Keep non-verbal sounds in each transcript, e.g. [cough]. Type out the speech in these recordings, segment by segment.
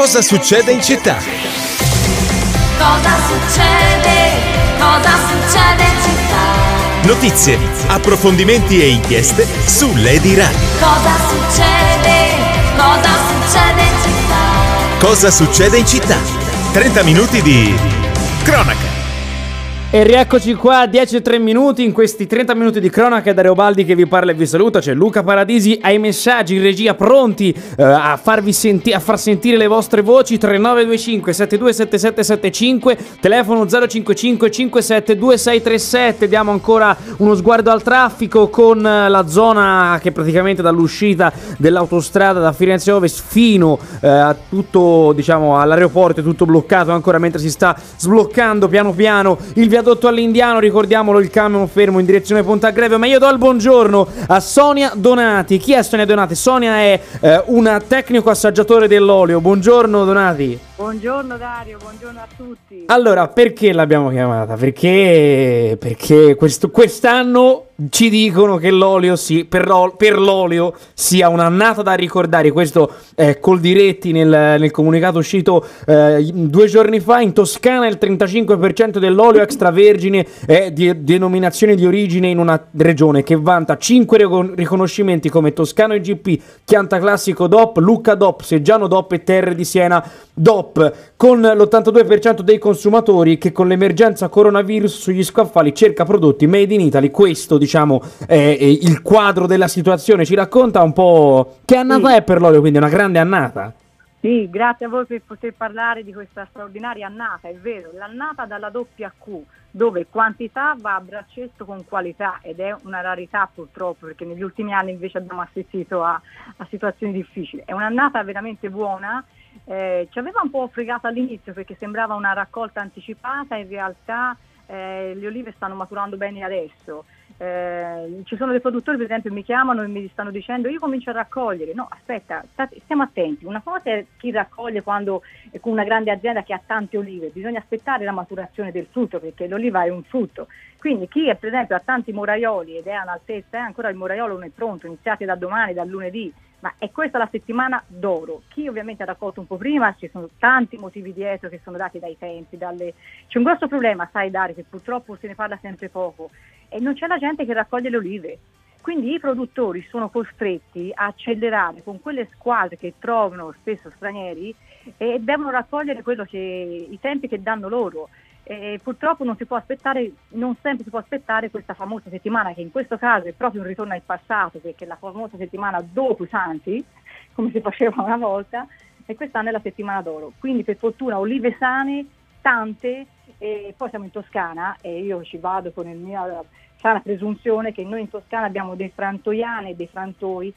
Cosa succede in città? Cosa succede? Cosa succede in città? Notizie, approfondimenti e inchieste su Lady Radio. Cosa succede? Cosa succede in città? Cosa succede in città? 30 minuti di cronaca. E rieccoci qua, 10 e 3 minuti, in questi 30 minuti di cronaca da Reobaldi che vi parla e vi saluta, c'è Luca Paradisi ai messaggi in regia pronti eh, a, farvi senti- a far sentire le vostre voci 3925 727775 telefono 055 57 2637 diamo ancora uno sguardo al traffico con la zona che praticamente dall'uscita dell'autostrada da Firenze Ovest fino eh, a tutto diciamo all'aeroporto è tutto bloccato ancora mentre si sta sbloccando piano piano il viadotto all'Indiano, ricordiamolo il camion fermo in direzione Ponta Greve, ma io do il buongiorno a Sonia Donati. Chi è Sonia Donati? Sonia è eh, una tecnico assaggiatore dell'olio. Buongiorno Donati. Buongiorno Dario, buongiorno a tutti. Allora, perché l'abbiamo chiamata? Perché, perché questo- quest'anno ci dicono che l'olio sì, per, per l'olio sia un'annata da ricordare. Questo è col diretti nel, nel comunicato uscito eh, due giorni fa. In Toscana il 35% dell'olio extravergine è di denominazione di origine in una regione che vanta 5 riconoscimenti come Toscano IGP, Chianta Classico DOP, Lucca DOP, Seggiano DOP e Terre di Siena DOP, con l'82% dei consumatori che con l'emergenza coronavirus sugli scaffali cerca prodotti made in Italy. Questo, diciamo, è, è il quadro della situazione. Ci racconta un po' che annata Sì. è per l'olio, quindi una grande annata. Sì, grazie a voi per poter parlare di questa straordinaria annata, è vero, l'annata dalla doppia Q, dove quantità va a braccetto con qualità ed è una rarità purtroppo, perché negli ultimi anni invece abbiamo assistito a, a situazioni difficili. È un'annata veramente buona, eh, ci aveva un po' fregato all'inizio perché sembrava una raccolta anticipata, in realtà eh, le olive stanno maturando bene adesso. Eh, ci sono dei produttori per esempio mi chiamano e mi stanno dicendo io comincio a raccogliere. No aspetta state- stiamo attenti. Una cosa è chi raccoglie quando con una grande azienda che ha tante olive bisogna aspettare la maturazione del frutto perché l'oliva è un frutto. Quindi chi è, per esempio ha tanti moraioli ed è all'altezza eh, ancora il moraiolo non è pronto iniziate da domani dal lunedì ma è questa la settimana d'oro. Chi ovviamente ha raccolto un po' prima, ci sono tanti motivi dietro che sono dati dai tempi, dalle... c'è un grosso problema, sai Dario, che purtroppo se ne parla sempre poco, e non c'è la gente che raccoglie le olive. Quindi i produttori sono costretti a accelerare con quelle squadre che trovano spesso stranieri e devono raccogliere che, i tempi che danno loro. E purtroppo non si può aspettare, non sempre si può aspettare questa famosa settimana, che in questo caso è proprio un ritorno al passato, perché è la famosa settimana dopo i santi, come si faceva una volta, e quest'anno è la settimana d'oro. Quindi per fortuna olive sane, tante, e poi siamo in Toscana e io ci vado con il mia sana presunzione che noi in Toscana abbiamo dei frantoiane e dei frantoi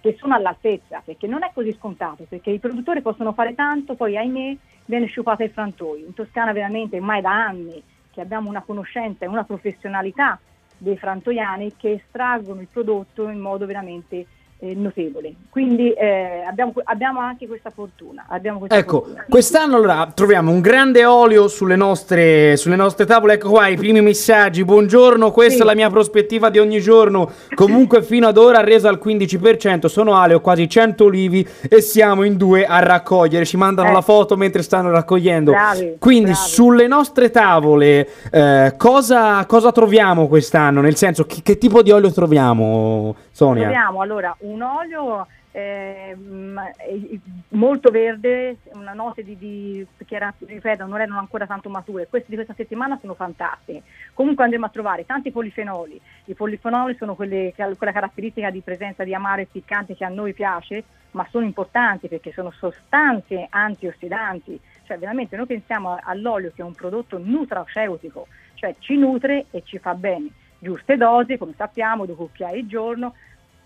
che sono all'altezza, perché non è così scontato, perché i produttori possono fare tanto, poi ahimè viene sciupato il frantoi. In Toscana veramente ormai da anni che abbiamo una conoscenza e una professionalità dei frantoiani che estraggono il prodotto in modo veramente eh, notevole. Quindi eh, abbiamo, abbiamo anche questa fortuna. Abbiamo questa Ecco, fortuna. quest'anno allora troviamo un grande olio sulle nostre, sulle nostre tavole. Ecco qua i primi messaggi. Buongiorno, questa Sì. è la mia prospettiva di ogni giorno. Comunque [laughs] fino ad ora resa al 15%. Sono Ale, ho quasi 100 olivi e siamo in due a raccogliere. Ci mandano Eh. la foto mentre stanno raccogliendo. Bravi, Quindi bravi. sulle nostre tavole eh, cosa, cosa troviamo quest'anno? Nel senso, che, che tipo di olio troviamo, Sonia? Troviamo allora un olio ehm, eh, molto verde, una noce di, di che era, ripeto, non erano ancora tanto mature. Queste di questa settimana sono fantastiche. Comunque andremo a trovare tanti polifenoli. I polifenoli sono quelle, quella caratteristica di presenza di amaro e piccante che a noi piace, ma sono importanti perché sono sostanze antiossidanti. Cioè veramente noi pensiamo all'olio che è un prodotto nutraceutico, cioè ci nutre e ci fa bene. Giuste dosi, come sappiamo, due cucchiai al giorno,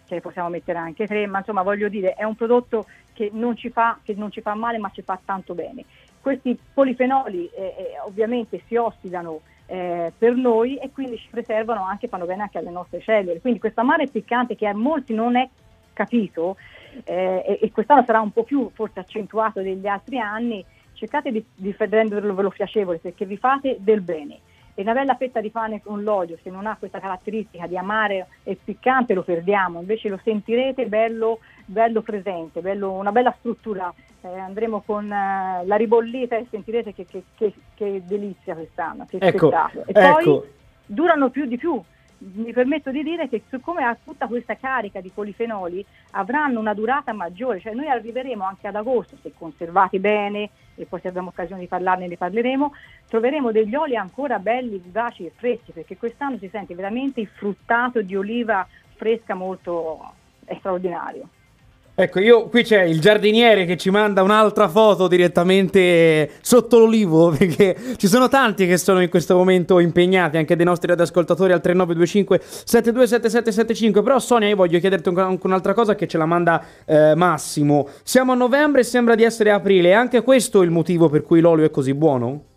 che ne possiamo mettere anche tre, ma insomma voglio dire è un prodotto che non ci fa, non ci fa male ma ci fa tanto bene. Questi polifenoli eh, eh, ovviamente si ossidano eh, per noi e quindi ci preservano anche, fanno bene anche alle nostre cellule. Quindi questo amaro piccante che a molti non è capito eh, e, quest'anno sarà un po' più forse accentuato degli altri anni, cercate di, di renderlo piacevole perché vi fate del bene. E una bella fetta di pane con l'olio, se non ha questa caratteristica di amare e piccante lo perdiamo, invece lo sentirete bello, bello presente, bello, una bella struttura. Eh, andremo con eh, la ribollita e sentirete che, che, che, che delizia quest'anno, che Ecco, spettacolo. E ecco. poi durano più di più. Mi permetto di dire che siccome ha tutta questa carica di polifenoli avranno una durata maggiore, cioè noi arriveremo anche ad agosto, se conservati bene, e poi se abbiamo occasione di parlarne ne parleremo, troveremo degli oli ancora belli, vivaci e freschi, perché quest'anno si sente veramente il fruttato di oliva fresca molto straordinario. Ecco, io qui c'è il giardiniere che ci manda un'altra foto direttamente sotto l'olivo, [laughs] perché ci sono tanti che sono in questo momento impegnati, anche dei nostri radioascoltatori al 3925 727775. Però Sonia, io voglio chiederti anche un'altra cosa che ce la manda eh, Massimo. Siamo a novembre e sembra di essere aprile, è anche questo il motivo per cui l'olio è così buono?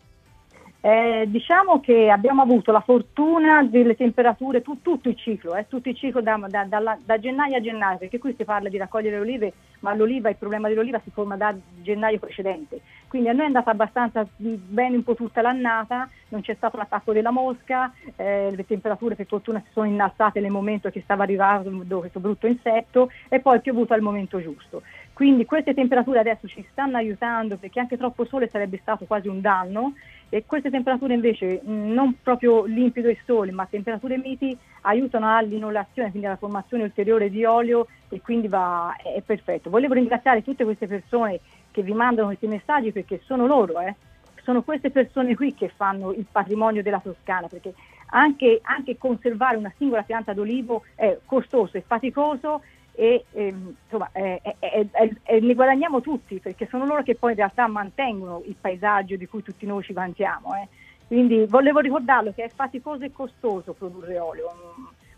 Eh, diciamo che abbiamo avuto la fortuna delle temperature, tu- tutto il ciclo, eh, tutto il ciclo da, da- dalla- da gennaio a gennaio, perché qui si parla di raccogliere le olive, ma l'oliva, il problema dell'oliva si forma da gennaio precedente. Quindi a noi è andata abbastanza bene un po' tutta l'annata, non c'è stato l'attacco della mosca, eh, le temperature per fortuna si sono innalzate nel momento che stava arrivando questo brutto insetto e poi è piovuto al momento giusto. Quindi queste temperature adesso ci stanno aiutando perché anche troppo sole sarebbe stato quasi un danno e queste temperature invece mh, non proprio limpido e sole ma temperature miti aiutano all'inolazione, quindi alla formazione ulteriore di olio e quindi va, è, è perfetto. Volevo ringraziare tutte queste persone che vi mandano questi messaggi perché sono loro, eh, sono queste persone qui che fanno il patrimonio della Toscana perché anche, anche conservare una singola pianta d'olivo è costoso e faticoso e ehm, insomma è- è- è- è- è- ne guadagniamo tutti perché sono loro che poi in realtà mantengono il paesaggio di cui tutti noi ci vantiamo. eh. Quindi volevo ricordarlo che è faticoso e costoso produrre olio.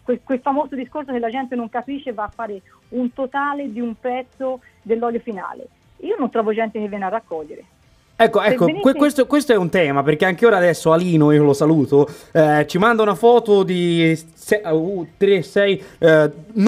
Quel, quel famoso discorso che la gente non capisce va a fare un totale di un prezzo dell'olio finale. Io non trovo gente che viene a raccogliere. Ecco, ecco, venite- que- questo, questo è un tema, perché anche ora adesso Alino, io lo saluto, eh, ci manda una foto di 3, 6,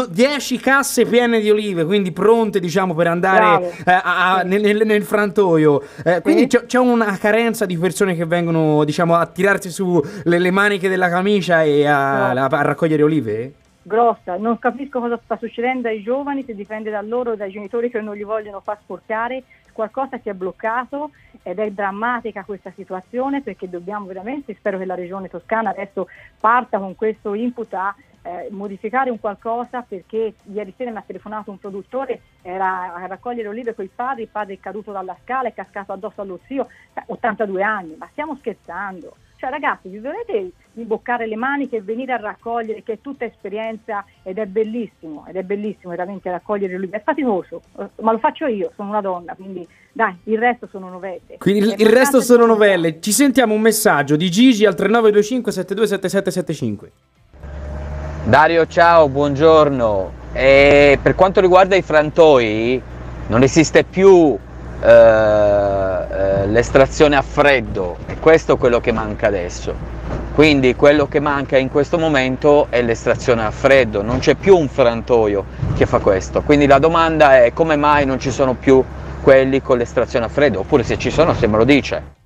10 casse piene di olive, quindi pronte diciamo per andare eh, a- a- nel, nel- frantoio. Eh, quindi c'è, c'è una carenza di persone che vengono diciamo a tirarsi su le, le maniche della camicia e a, a raccogliere olive? grossa. Non capisco cosa sta succedendo ai giovani, se dipende da loro, dai genitori che non li vogliono far sporcare. Qualcosa si è bloccato ed è drammatica questa situazione perché dobbiamo veramente, spero che la regione toscana adesso parta con questo input a eh, modificare un qualcosa perché ieri sera mi ha telefonato un produttore, era a raccogliere olive con il padre, il padre è caduto dalla scala, è cascato addosso allo zio, eh, 82 anni, ma stiamo scherzando. Cioè ragazzi, vi dovete imboccare le maniche e venire a raccogliere, che è tutta esperienza ed è bellissimo, ed è bellissimo veramente raccogliere olive. È faticoso, ma lo faccio io, sono una donna, quindi dai, il resto sono novelle. Quindi il, il resto sono novelle. Ci sentiamo un messaggio di Gigi al 3925 727775. Dario, ciao, buongiorno. E per quanto riguarda i frantoi, non esiste più eh, eh, l'estrazione a freddo, e questo è quello che manca adesso. Quindi quello che manca in questo momento è l'estrazione a freddo, non c'è più un frantoio che fa questo. Quindi la domanda è come mai non ci sono più quelli con l'estrazione a freddo, oppure se ci sono se me lo dice.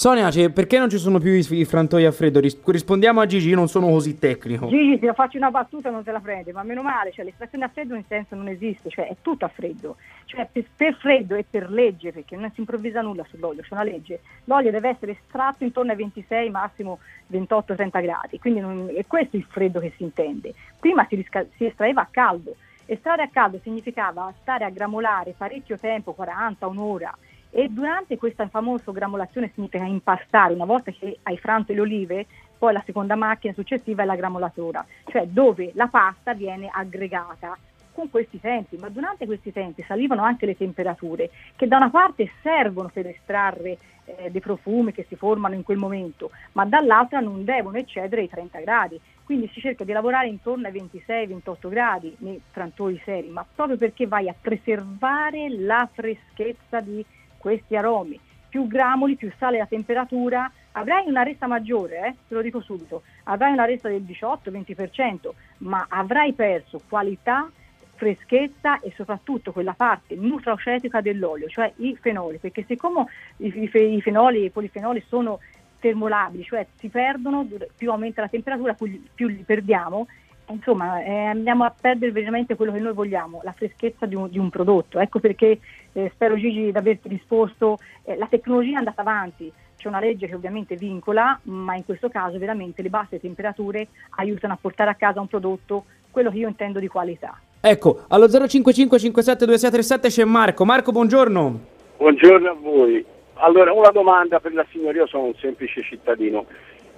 Sonia, cioè, perché non ci sono più i, frantoi a freddo? Ris- rispondiamo a Gigi, io non sono così tecnico. Gigi, se faccio una battuta non te la prende, ma meno male, cioè l'estrazione a freddo in senso non esiste, cioè è tutto a freddo. Cioè per, per freddo e per legge, perché non si improvvisa nulla sull'olio, c'è una legge. L'olio deve essere estratto intorno ai 26, massimo 28-30 gradi, quindi non- è questo il freddo che si intende. Prima si, risca- si estraeva a caldo. Estrarre a caldo significava stare a gramolare parecchio tempo, 40, un'ora, e durante questa famosa gramolazione significa impastare, una volta che hai franto le olive, poi la seconda macchina successiva è la gramolatura, cioè dove la pasta viene aggregata con questi tempi, ma durante questi tempi salivano anche le temperature che da una parte servono per estrarre eh, dei profumi che si formano in quel momento, ma dall'altra non devono eccedere i 30 gradi. Quindi si cerca di lavorare intorno ai 26-28 gradi nei frantoi seri, ma proprio perché vai a preservare la freschezza di questi aromi. Più gramoli, più sale la temperatura, avrai una resa maggiore, eh, te lo dico subito, avrai una resa del 18-20%, ma avrai perso qualità, freschezza e soprattutto quella parte nutracetica dell'olio, cioè i fenoli, perché siccome i, i fe- i fenoli e i polifenoli sono termolabili, cioè si perdono, più aumenta la temperatura, più, li perdiamo. Insomma, eh, andiamo a perdere veramente quello che noi vogliamo, la freschezza di un, di un prodotto. Ecco perché eh, spero Gigi di averti risposto. Eh, la tecnologia è andata avanti, c'è una legge che ovviamente vincola, ma in questo caso veramente le basse temperature aiutano a portare a casa un prodotto, quello che io intendo di qualità. Ecco, allo 055572637 c'è Marco. Marco, buongiorno. Buongiorno a voi. Allora, una domanda per la signoria, io sono un semplice cittadino.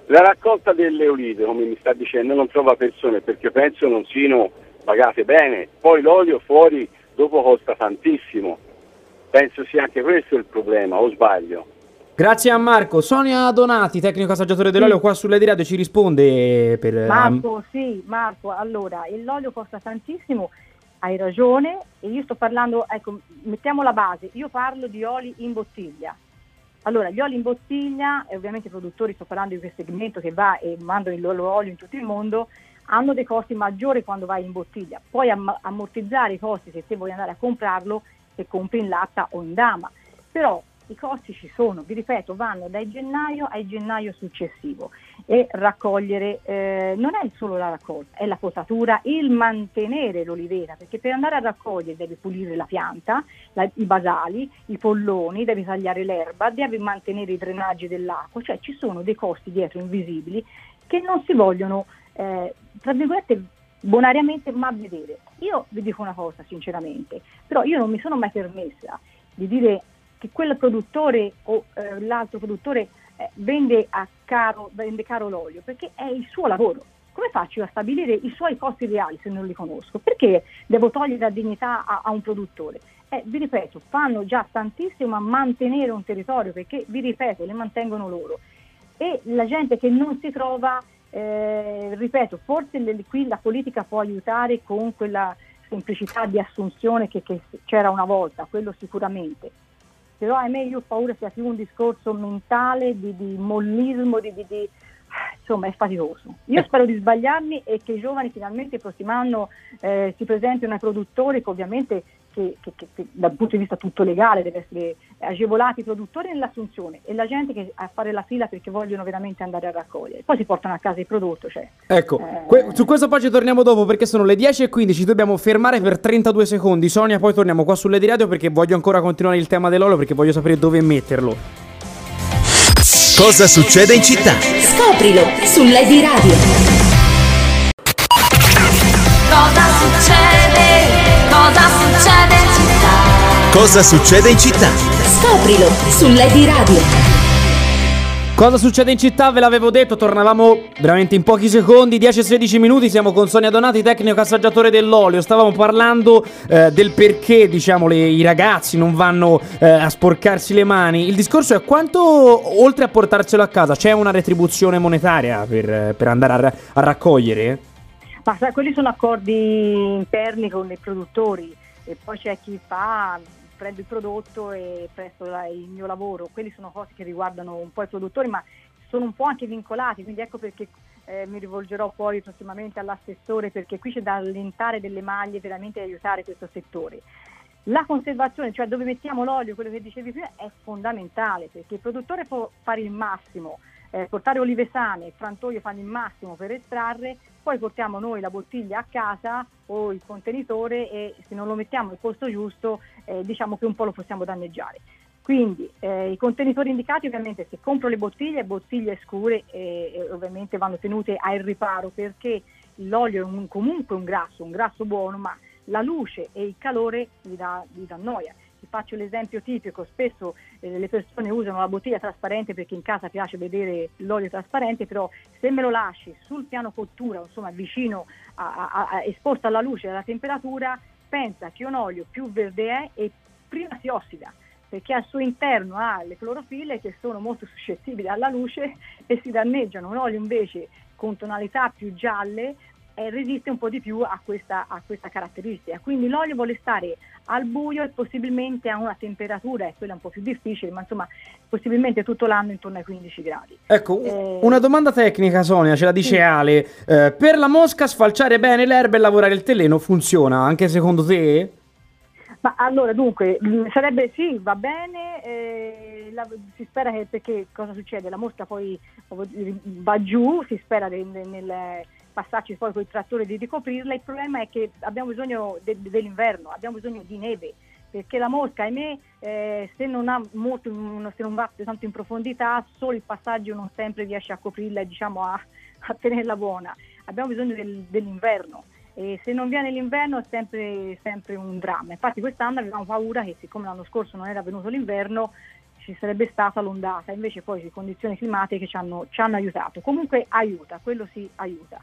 La raccolta delle olive, come mi sta dicendo, non trova persone perché penso non siano pagate bene. Poi l'olio fuori dopo costa tantissimo. Penso sia anche questo il problema, o sbaglio? Grazie a Marco. Sonia Donati, tecnico assaggiatore dell'olio, qua sulle di radio ci risponde per... ehm, Marco, sì, Marco, allora, e l'olio costa tantissimo, hai ragione, e io sto parlando, ecco, mettiamo la base, io parlo di oli in bottiglia. Allora, gli oli in bottiglia, e ovviamente i produttori, sto parlando di questo segmento che va e mandano il loro olio in tutto il mondo, hanno dei costi maggiori quando vai in bottiglia. Puoi am- ammortizzare i costi se te vuoi andare a comprarlo e compri in latta o in dama. Però i costi ci sono, vi ripeto, vanno dai gennaio ai gennaio successivo e raccogliere eh, non è solo la raccolta, è la potatura, il mantenere l'olivera, perché per andare a raccogliere devi pulire la pianta, la- i basali, i polloni, devi tagliare l'erba, devi mantenere i drenaggi dell'acqua, cioè ci sono dei costi dietro invisibili che non si vogliono, eh, tra virgolette, bonariamente ma vedere. Io vi dico una cosa sinceramente, però io non mi sono mai permessa di dire che quel produttore o eh, l'altro produttore eh, vende, a caro, vende caro l'olio, perché è il suo lavoro. Come faccio a stabilire i suoi costi reali se non li conosco? Perché devo togliere la dignità a, a un produttore? Eh, vi ripeto, fanno già tantissimo a mantenere un territorio perché, vi ripeto, le mantengono loro. E la gente che non si trova, eh, ripeto, forse le- qui la politica può aiutare con quella semplicità di assunzione che, che c'era una volta, quello sicuramente però ahimè io ho paura sia più un discorso mentale di, di mollismo, di, di- di- insomma è faticoso. Io spero di sbagliarmi e che i giovani finalmente il prossimo anno eh, si presentino ai produttori che ovviamente che- che- che dal punto di vista tutto legale deve essere agevolati i produttori nell'assunzione e la gente che a fare la fila perché vogliono veramente andare a raccogliere. Poi si portano a casa il prodotto, cioè. Ecco, Eh. que- su questo poi ci torniamo dopo perché sono le 10.15, ci dobbiamo fermare per 32 secondi. Sonia, poi torniamo qua sulle di radio perché voglio ancora continuare il tema dell'olio perché voglio sapere dove metterlo. Cosa succede in città? Scoprilo su Lady Radio. Cosa succede in città? Scoprilo su Lady Radio. Cosa succede in città? Ve l'avevo detto, tornavamo veramente in pochi secondi, 10-16 minuti, siamo con Sonia Donati, tecnico assaggiatore dell'olio. Stavamo parlando eh, del perché, diciamo, le- i ragazzi non vanno eh, a sporcarsi le mani. Il discorso è quanto, oltre a portarselo a casa, c'è una retribuzione monetaria per, per andare a, a raccogliere? Ma sai, quelli sono accordi interni con i produttori e poi c'è chi fa, prendo il prodotto e presto il mio lavoro. Quelli sono cose che riguardano un po' i produttori, ma sono un po' anche vincolati, quindi ecco perché eh, mi rivolgerò poi prossimamente all'assessore perché qui c'è da allentare delle maglie veramente e aiutare questo settore. La conservazione, cioè dove mettiamo l'olio, quello che dicevi prima, è fondamentale perché il produttore può fare il massimo, eh, portare olive sane, frantoio fanno il massimo per estrarre, poi portiamo noi la bottiglia a casa o il contenitore e se non lo mettiamo al posto giusto eh, diciamo che un po' lo possiamo danneggiare. Quindi eh, i contenitori indicati ovviamente se compro le bottiglie, bottiglie scure e, e ovviamente vanno tenute al riparo perché l'olio è un- comunque un grasso, un grasso buono, ma la luce e il calore gli dà, gli dà noia. Faccio l'esempio tipico, spesso eh, le persone usano la bottiglia trasparente perché in casa piace vedere l'olio trasparente, però se me lo lasci sul piano cottura, insomma vicino, a- a- a- esposto alla luce e alla temperatura, pensa che un olio più verde è e prima si ossida perché al suo interno ha le clorofille che sono molto suscettibili alla luce [laughs] e si danneggiano. Un olio invece con tonalità più gialle eh, resiste un po' di più a questa, a questa caratteristica. Quindi l'olio vuole stare al buio e possibilmente a una temperatura, e quella è un po' più difficile, ma insomma possibilmente tutto l'anno intorno ai 15 gradi. Ecco, Eh, una domanda tecnica, Sonia, ce la dice sì. Ale. Eh, per la mosca sfalciare bene l'erba e lavorare il telleno funziona anche secondo te? Ma allora, dunque, mh, sarebbe sì, va bene, eh, la- si spera che, perché cosa succede? La mosca poi va giù, si spera de- nel passarci poi con i trattori di ricoprirla, il problema è che abbiamo bisogno de- dell'inverno, abbiamo bisogno di neve, perché la mosca, ahimè, eh, se, non molto, se non va tanto in profondità, solo il passaggio non sempre riesce a coprirla e diciamo a, a tenerla buona. Abbiamo bisogno del- dell'inverno e se non viene l'inverno è sempre, sempre un dramma. Infatti quest'anno avevamo paura che siccome l'anno scorso non era venuto l'inverno ci sarebbe stata l'ondata, invece poi le condizioni climatiche ci hanno, ci hanno aiutato. Comunque aiuta, quello sì aiuta.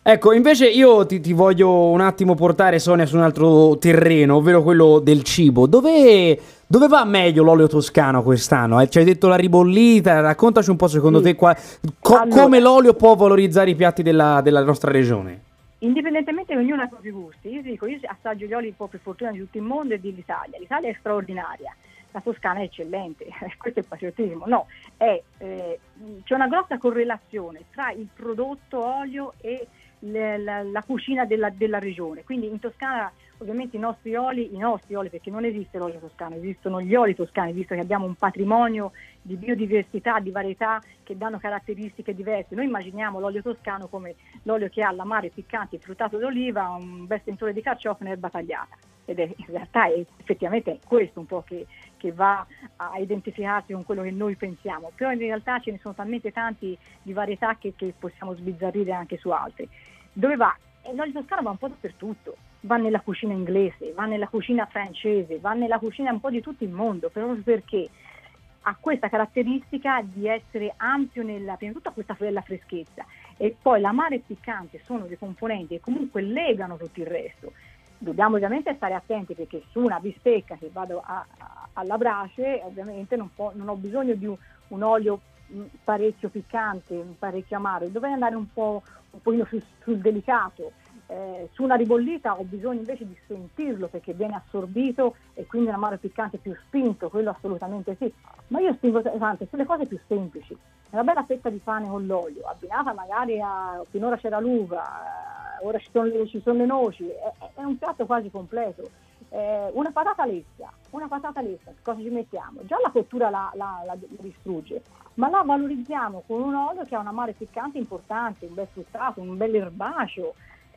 Ecco, invece io ti, ti voglio un attimo portare, Sonia, su un altro terreno, ovvero quello del cibo. Dove, dove va meglio l'olio toscano quest'anno? Eh, Ci hai detto la ribollita, raccontaci un po' secondo Sì. te qua- co- Allora- come l'olio può valorizzare i piatti della, della nostra regione. Indipendentemente che ognuno ha i propri gusti, io ti dico, io assaggio gli oli un po' per fortuna di tutto il mondo e dell'Italia. L'Italia è straordinaria, la Toscana è eccellente, [laughs] questo è patriottismo. No, è, eh, c'è una grossa correlazione tra il prodotto olio e la, la cucina della, della regione. Quindi in Toscana ovviamente i nostri oli, i nostri oli, perché non esiste l'olio toscano, esistono gli oli toscani, visto che abbiamo un patrimonio di biodiversità, di varietà che danno caratteristiche diverse. Noi immaginiamo l'olio toscano come l'olio che ha l'amare piccante, il fruttato d'oliva, un bel sentore di carciofo e erba tagliata. Ed è, in realtà è effettivamente questo un po' che, che va a identificarsi con quello che noi pensiamo. Però in realtà ce ne sono talmente tanti di varietà che, che possiamo sbizzarrire anche su altri. Dove va? E l'olio toscano va un po' dappertutto, va nella cucina inglese, va nella cucina francese, va nella cucina un po' di tutto il mondo, proprio perché ha questa caratteristica di essere ampio nella, prima di tutto questa bella freschezza e poi l'amare e piccante sono dei componenti che comunque legano tutto il resto. Dobbiamo ovviamente stare attenti perché su una bistecca che vado a- a- alla brace ovviamente non, può- non ho bisogno di un, un olio mh, parecchio piccante, parecchio amaro, dovrei andare un po' un pochino sul, sul delicato. Eh, su una ribollita ho bisogno invece di sentirlo perché viene assorbito e quindi un amaro piccante più spinto, quello assolutamente sì. Ma io spingo tanto sulle cose più semplici. Una bella fetta di pane con l'olio, abbinata magari a finora c'era l'uva, eh, ora ci sono le, ci sono le noci, è, è un piatto quasi completo. Eh, una patata lessa, una patata lessa, cosa ci mettiamo? Già la cottura la, la- la distrugge, ma la valorizziamo con un olio che ha un amare piccante importante, un bel fruttato, un bel erbaceo.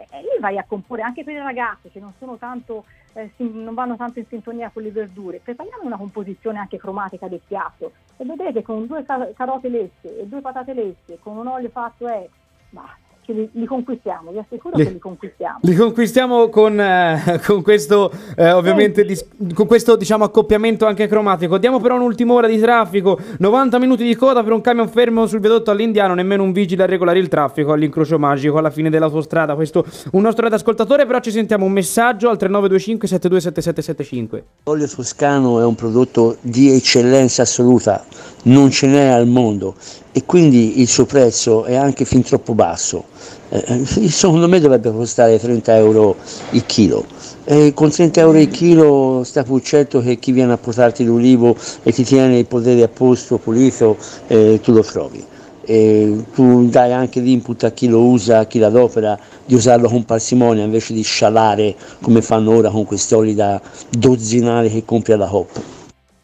E, e lì vai a comporre anche per i ragazzi che non, sono tanto, eh, non vanno tanto in sintonia con le verdure. Prepariamo una composizione anche cromatica del piatto e vedrete con due ca- carote lesse e due patate lesse, con un olio fatto è, ma ce li, li conquistiamo, vi assicuro Li- che li conquistiamo. Li conquistiamo con, eh, [laughs] con questo, eh, ovviamente, dis- con questo diciamo accoppiamento anche cromatico. Diamo però un'ultima ora di traffico, 90 minuti di coda per un camion fermo sul viadotto all'Indiano, nemmeno un vigile a regolare il traffico all'incrocio magico alla fine dell'autostrada. Questo un nostro ascoltatore, però ci sentiamo un messaggio al 3925 727775. L'olio toscano è un prodotto di eccellenza assoluta, non ce n'è al mondo e quindi il suo prezzo è anche fin troppo basso. Eh, eh, secondo me dovrebbe costare 30 euro il chilo. E con 30 euro il chilo sta pur certo che chi viene a portarti l'ulivo e ti tiene il podere a posto, pulito, eh, tu lo trovi. E tu dai anche l'input a chi lo usa, a chi l'adopera, di usarlo con parsimonia invece di scialare come fanno ora con questi oli da dozzinale che compri alla Coop.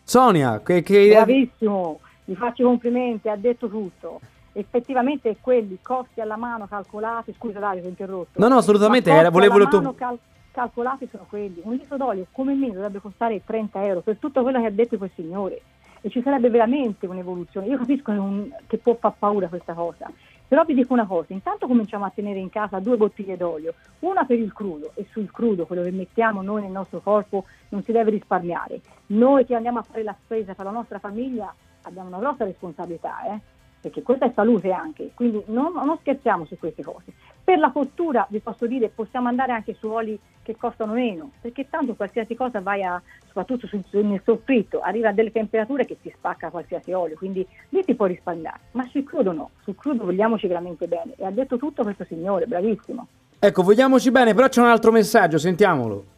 Sonia, che, che. Bravissimo, gli faccio i complimenti, ha detto tutto. Effettivamente quelli costi alla mano calcolati, scusa Dario, ti ho interrotto. No, no, assolutamente, era- volevo alla tu- mano cal- calcolati sono quelli. Un litro d'olio come meno dovrebbe costare 30 euro per tutto quello che ha detto quel signore. E ci sarebbe veramente un'evoluzione. Io capisco che, un- che può far paura questa cosa. Però vi dico una cosa, intanto cominciamo a tenere in casa due bottiglie d'olio, una per il crudo e sul crudo, quello che mettiamo noi nel nostro corpo, non si deve risparmiare. Noi che andiamo a fare la spesa per la nostra famiglia abbiamo una grossa responsabilità, eh? Perché questa è salute anche, quindi non, non scherziamo su queste cose. Per la cottura vi posso dire possiamo andare anche su oli che costano meno, perché tanto qualsiasi cosa vai a, soprattutto sul- nel soffritto, arriva a delle temperature che ti spacca qualsiasi olio, quindi lì ti puoi risparmiare, ma sul crudo no, sul crudo vogliamoci veramente bene e ha detto tutto questo signore, bravissimo. Ecco, vogliamoci bene, però c'è un altro messaggio, sentiamolo.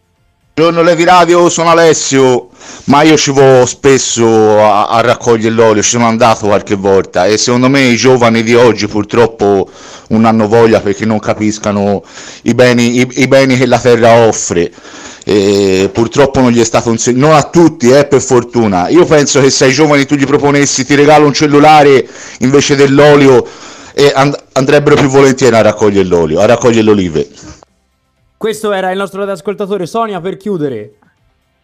Buongiorno Levi Radio, sono Alessio, ma io ci vado spesso a, a raccogliere l'olio, ci sono andato qualche volta e secondo me i giovani di oggi purtroppo non hanno voglia perché non capiscano i beni, i, i beni che la terra offre. E purtroppo non gli è stato insegnato, non a tutti, eh, per fortuna. Io penso che se ai giovani tu gli proponessi ti regalo un cellulare invece dell'olio e and- andrebbero più volentieri a raccogliere l'olio, a raccogliere le olive. Questo era il nostro ascoltatore Sonia per chiudere.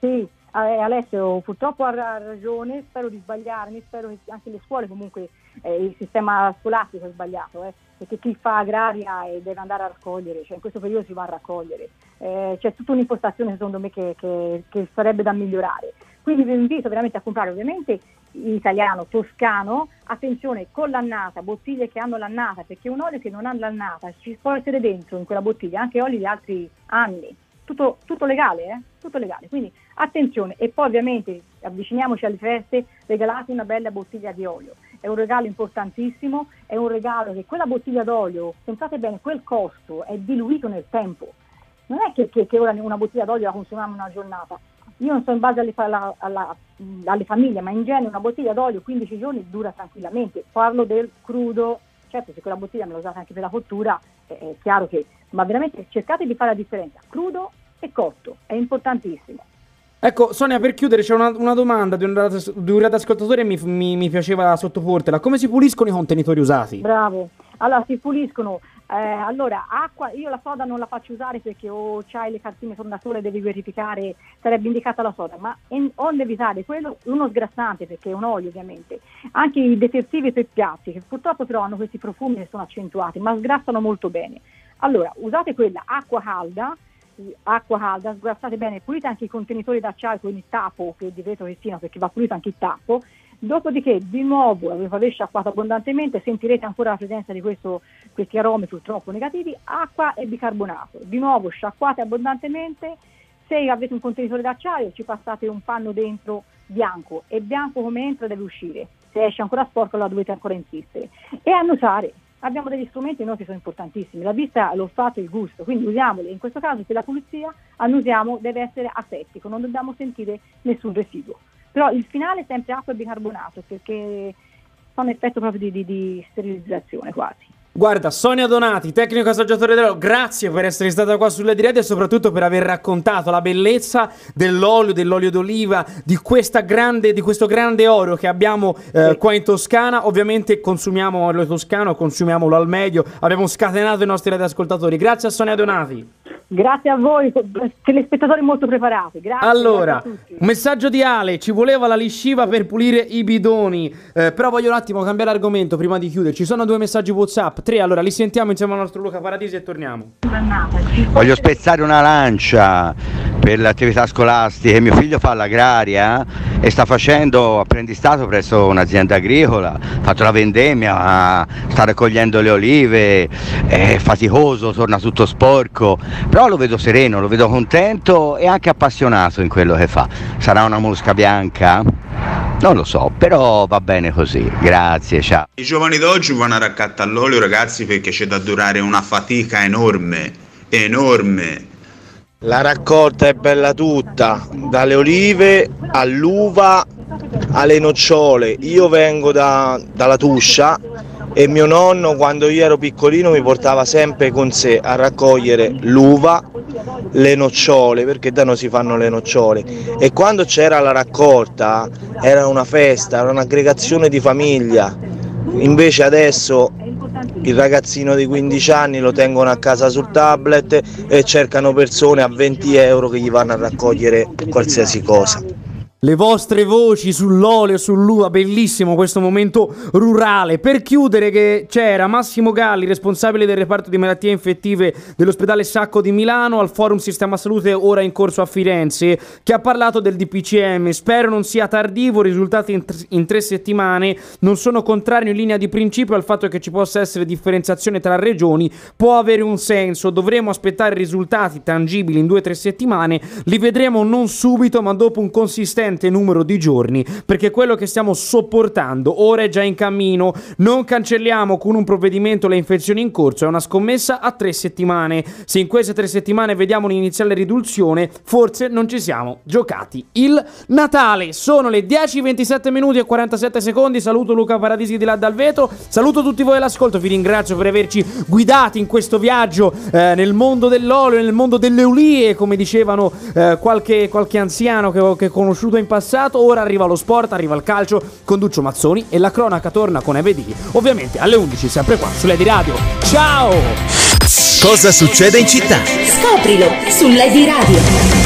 Sì, eh, Alessio purtroppo ha ragione, spero di sbagliarmi, spero che anche le scuole comunque eh, il sistema scolastico è sbagliato, eh, perché chi fa agraria deve andare a raccogliere, cioè in questo periodo si va a raccogliere, Eh, c'è tutta un'impostazione secondo me che, che- che sarebbe da migliorare. Quindi vi invito veramente a comprare ovviamente italiano, toscano, attenzione con l'annata, bottiglie che hanno l'annata, perché un olio che non ha l'annata ci può essere dentro in quella bottiglia anche oli di altri anni, tutto, tutto legale, eh? tutto legale, quindi attenzione e poi ovviamente avviciniamoci alle feste, regalate una bella bottiglia di olio, è un regalo importantissimo, è un regalo che quella bottiglia d'olio, pensate bene, quel costo è diluito nel tempo, non è che, che- che ora una bottiglia d'olio la consumiamo in una giornata. Io non so in base alle, alla- alla- alle famiglie, ma in genere una bottiglia d'olio 15 giorni dura tranquillamente. Parlo del crudo, certo se quella bottiglia me la usate anche per la cottura, eh, è chiaro che, ma veramente cercate di fare la differenza, crudo e cotto, è importantissimo. Ecco, Sonia, per chiudere c'è una, una domanda di un, di un radioascoltatore e mi, mi, mi piaceva sottoportela. Come si puliscono i contenitori usati? Bravo. Allora si puliscono. Eh, allora, acqua, io la soda non la faccio usare perché o c'hai le cartine tornasole devi verificare, sarebbe indicata la soda, ma in- onde evitare quello, uno sgrassante perché è un olio ovviamente, anche i detersivi per piatti che purtroppo però hanno questi profumi che sono accentuati, ma sgrassano molto bene. Allora, usate quella acqua calda, acqua calda, sgrassate bene, pulite anche i contenitori d'acciaio con il tappo che di vetro resina perché va pulito anche il tappo, Dopodiché, di nuovo, aver sciacquato abbondantemente, sentirete ancora la presenza di questo- questi aromi purtroppo negativi, acqua e bicarbonato. Di nuovo, sciacquate abbondantemente. Se avete un contenitore d'acciaio, ci passate un panno dentro bianco e bianco come entra deve uscire. Se esce ancora sporco, la dovete ancora insistere. E annusare. Abbiamo degli strumenti noi che sono importantissimi, la vista, l'olfatto e il gusto, quindi usiamoli. In questo caso per la pulizia annusiamo, deve essere asettico, non dobbiamo sentire nessun residuo. Però il finale è sempre acqua e bicarbonato perché fa un effetto proprio di, di- di sterilizzazione quasi. Guarda, Sonia Donati, tecnico assaggiatore dell'olio, grazie per essere stata qua sulle dirette e soprattutto per aver raccontato la bellezza dell'olio, dell'olio d'oliva, di, questa grande, di questo grande oro che abbiamo eh, qua in Toscana. Ovviamente consumiamo l'olio toscano, consumiamolo al meglio. Abbiamo scatenato i nostri radioascoltatori. Grazie a Sonia Donati. Grazie a voi, telespettatori molto preparati. Grazie, Allora, grazie un messaggio di Ale, ci voleva la lisciva per pulire i bidoni, Eh, però voglio un attimo cambiare argomento prima di chiudere. Ci sono due messaggi WhatsApp, tre, allora li sentiamo insieme al nostro Luca Paradisi e torniamo. Voglio spezzare una lancia per le attività scolastiche. Mio figlio fa l'agraria e sta facendo apprendistato presso un'azienda agricola, ha fatto la vendemmia, sta raccogliendo le olive, è faticoso, torna tutto sporco, però lo vedo sereno, lo vedo contento e anche appassionato in quello che fa. Sarà una mosca bianca? Non lo so, però va bene così. Grazie, ciao. I giovani d'oggi vanno a raccattare all'olio, ragazzi, perché c'è da durare una fatica enorme, enorme. La raccolta è bella tutta, dalle olive all'uva alle nocciole. Io vengo da- dalla Tuscia e mio nonno quando io ero piccolino mi portava sempre con sé a raccogliere l'uva, le nocciole, perché da noi si fanno le nocciole. E quando c'era la raccolta era una festa, era un'aggregazione di famiglia. Invece adesso il ragazzino di 15 anni lo tengono a casa sul tablet e cercano persone a 20 euro che gli vanno a raccogliere qualsiasi cosa. Le vostre voci sull'olio, sull'uva, bellissimo questo momento rurale. Per chiudere che c'era Massimo Galli, responsabile del reparto di malattie infettive dell'ospedale Sacco di Milano, al forum Sistema Salute ora in corso a Firenze, che ha parlato del DPCM. Spero non sia tardivo, risultati in, tr- in tre settimane. Non sono contrario in linea di principio al fatto che ci possa essere differenziazione tra regioni, può avere un senso. Dovremo aspettare risultati tangibili in due o tre settimane. Li vedremo non subito, ma dopo un consistente ingente numero di giorni, perché quello che stiamo sopportando ora è già in cammino. Non cancelliamo con un provvedimento le infezioni in corso, è una scommessa a tre settimane. Se in queste tre settimane vediamo un'iniziale riduzione, forse non ci siamo giocati il Natale. Sono le 10, 27 minuti e 47 secondi. Saluto Luca Paradisi di là dal vetro. Saluto tutti voi all'ascolto. Vi ringrazio per averci guidati in questo viaggio eh, nel mondo dell'olio, nel mondo delle ulie, come dicevano eh, qualche, qualche anziano che ho, che ho conosciuto in passato. Ora arriva lo sport, arriva il calcio con Duccio Mazzoni e la cronaca torna con Eve Dì. Ovviamente alle 11, sempre qua su Lady Radio. Ciao! Cosa succede in città? Scoprilo su Lady Radio.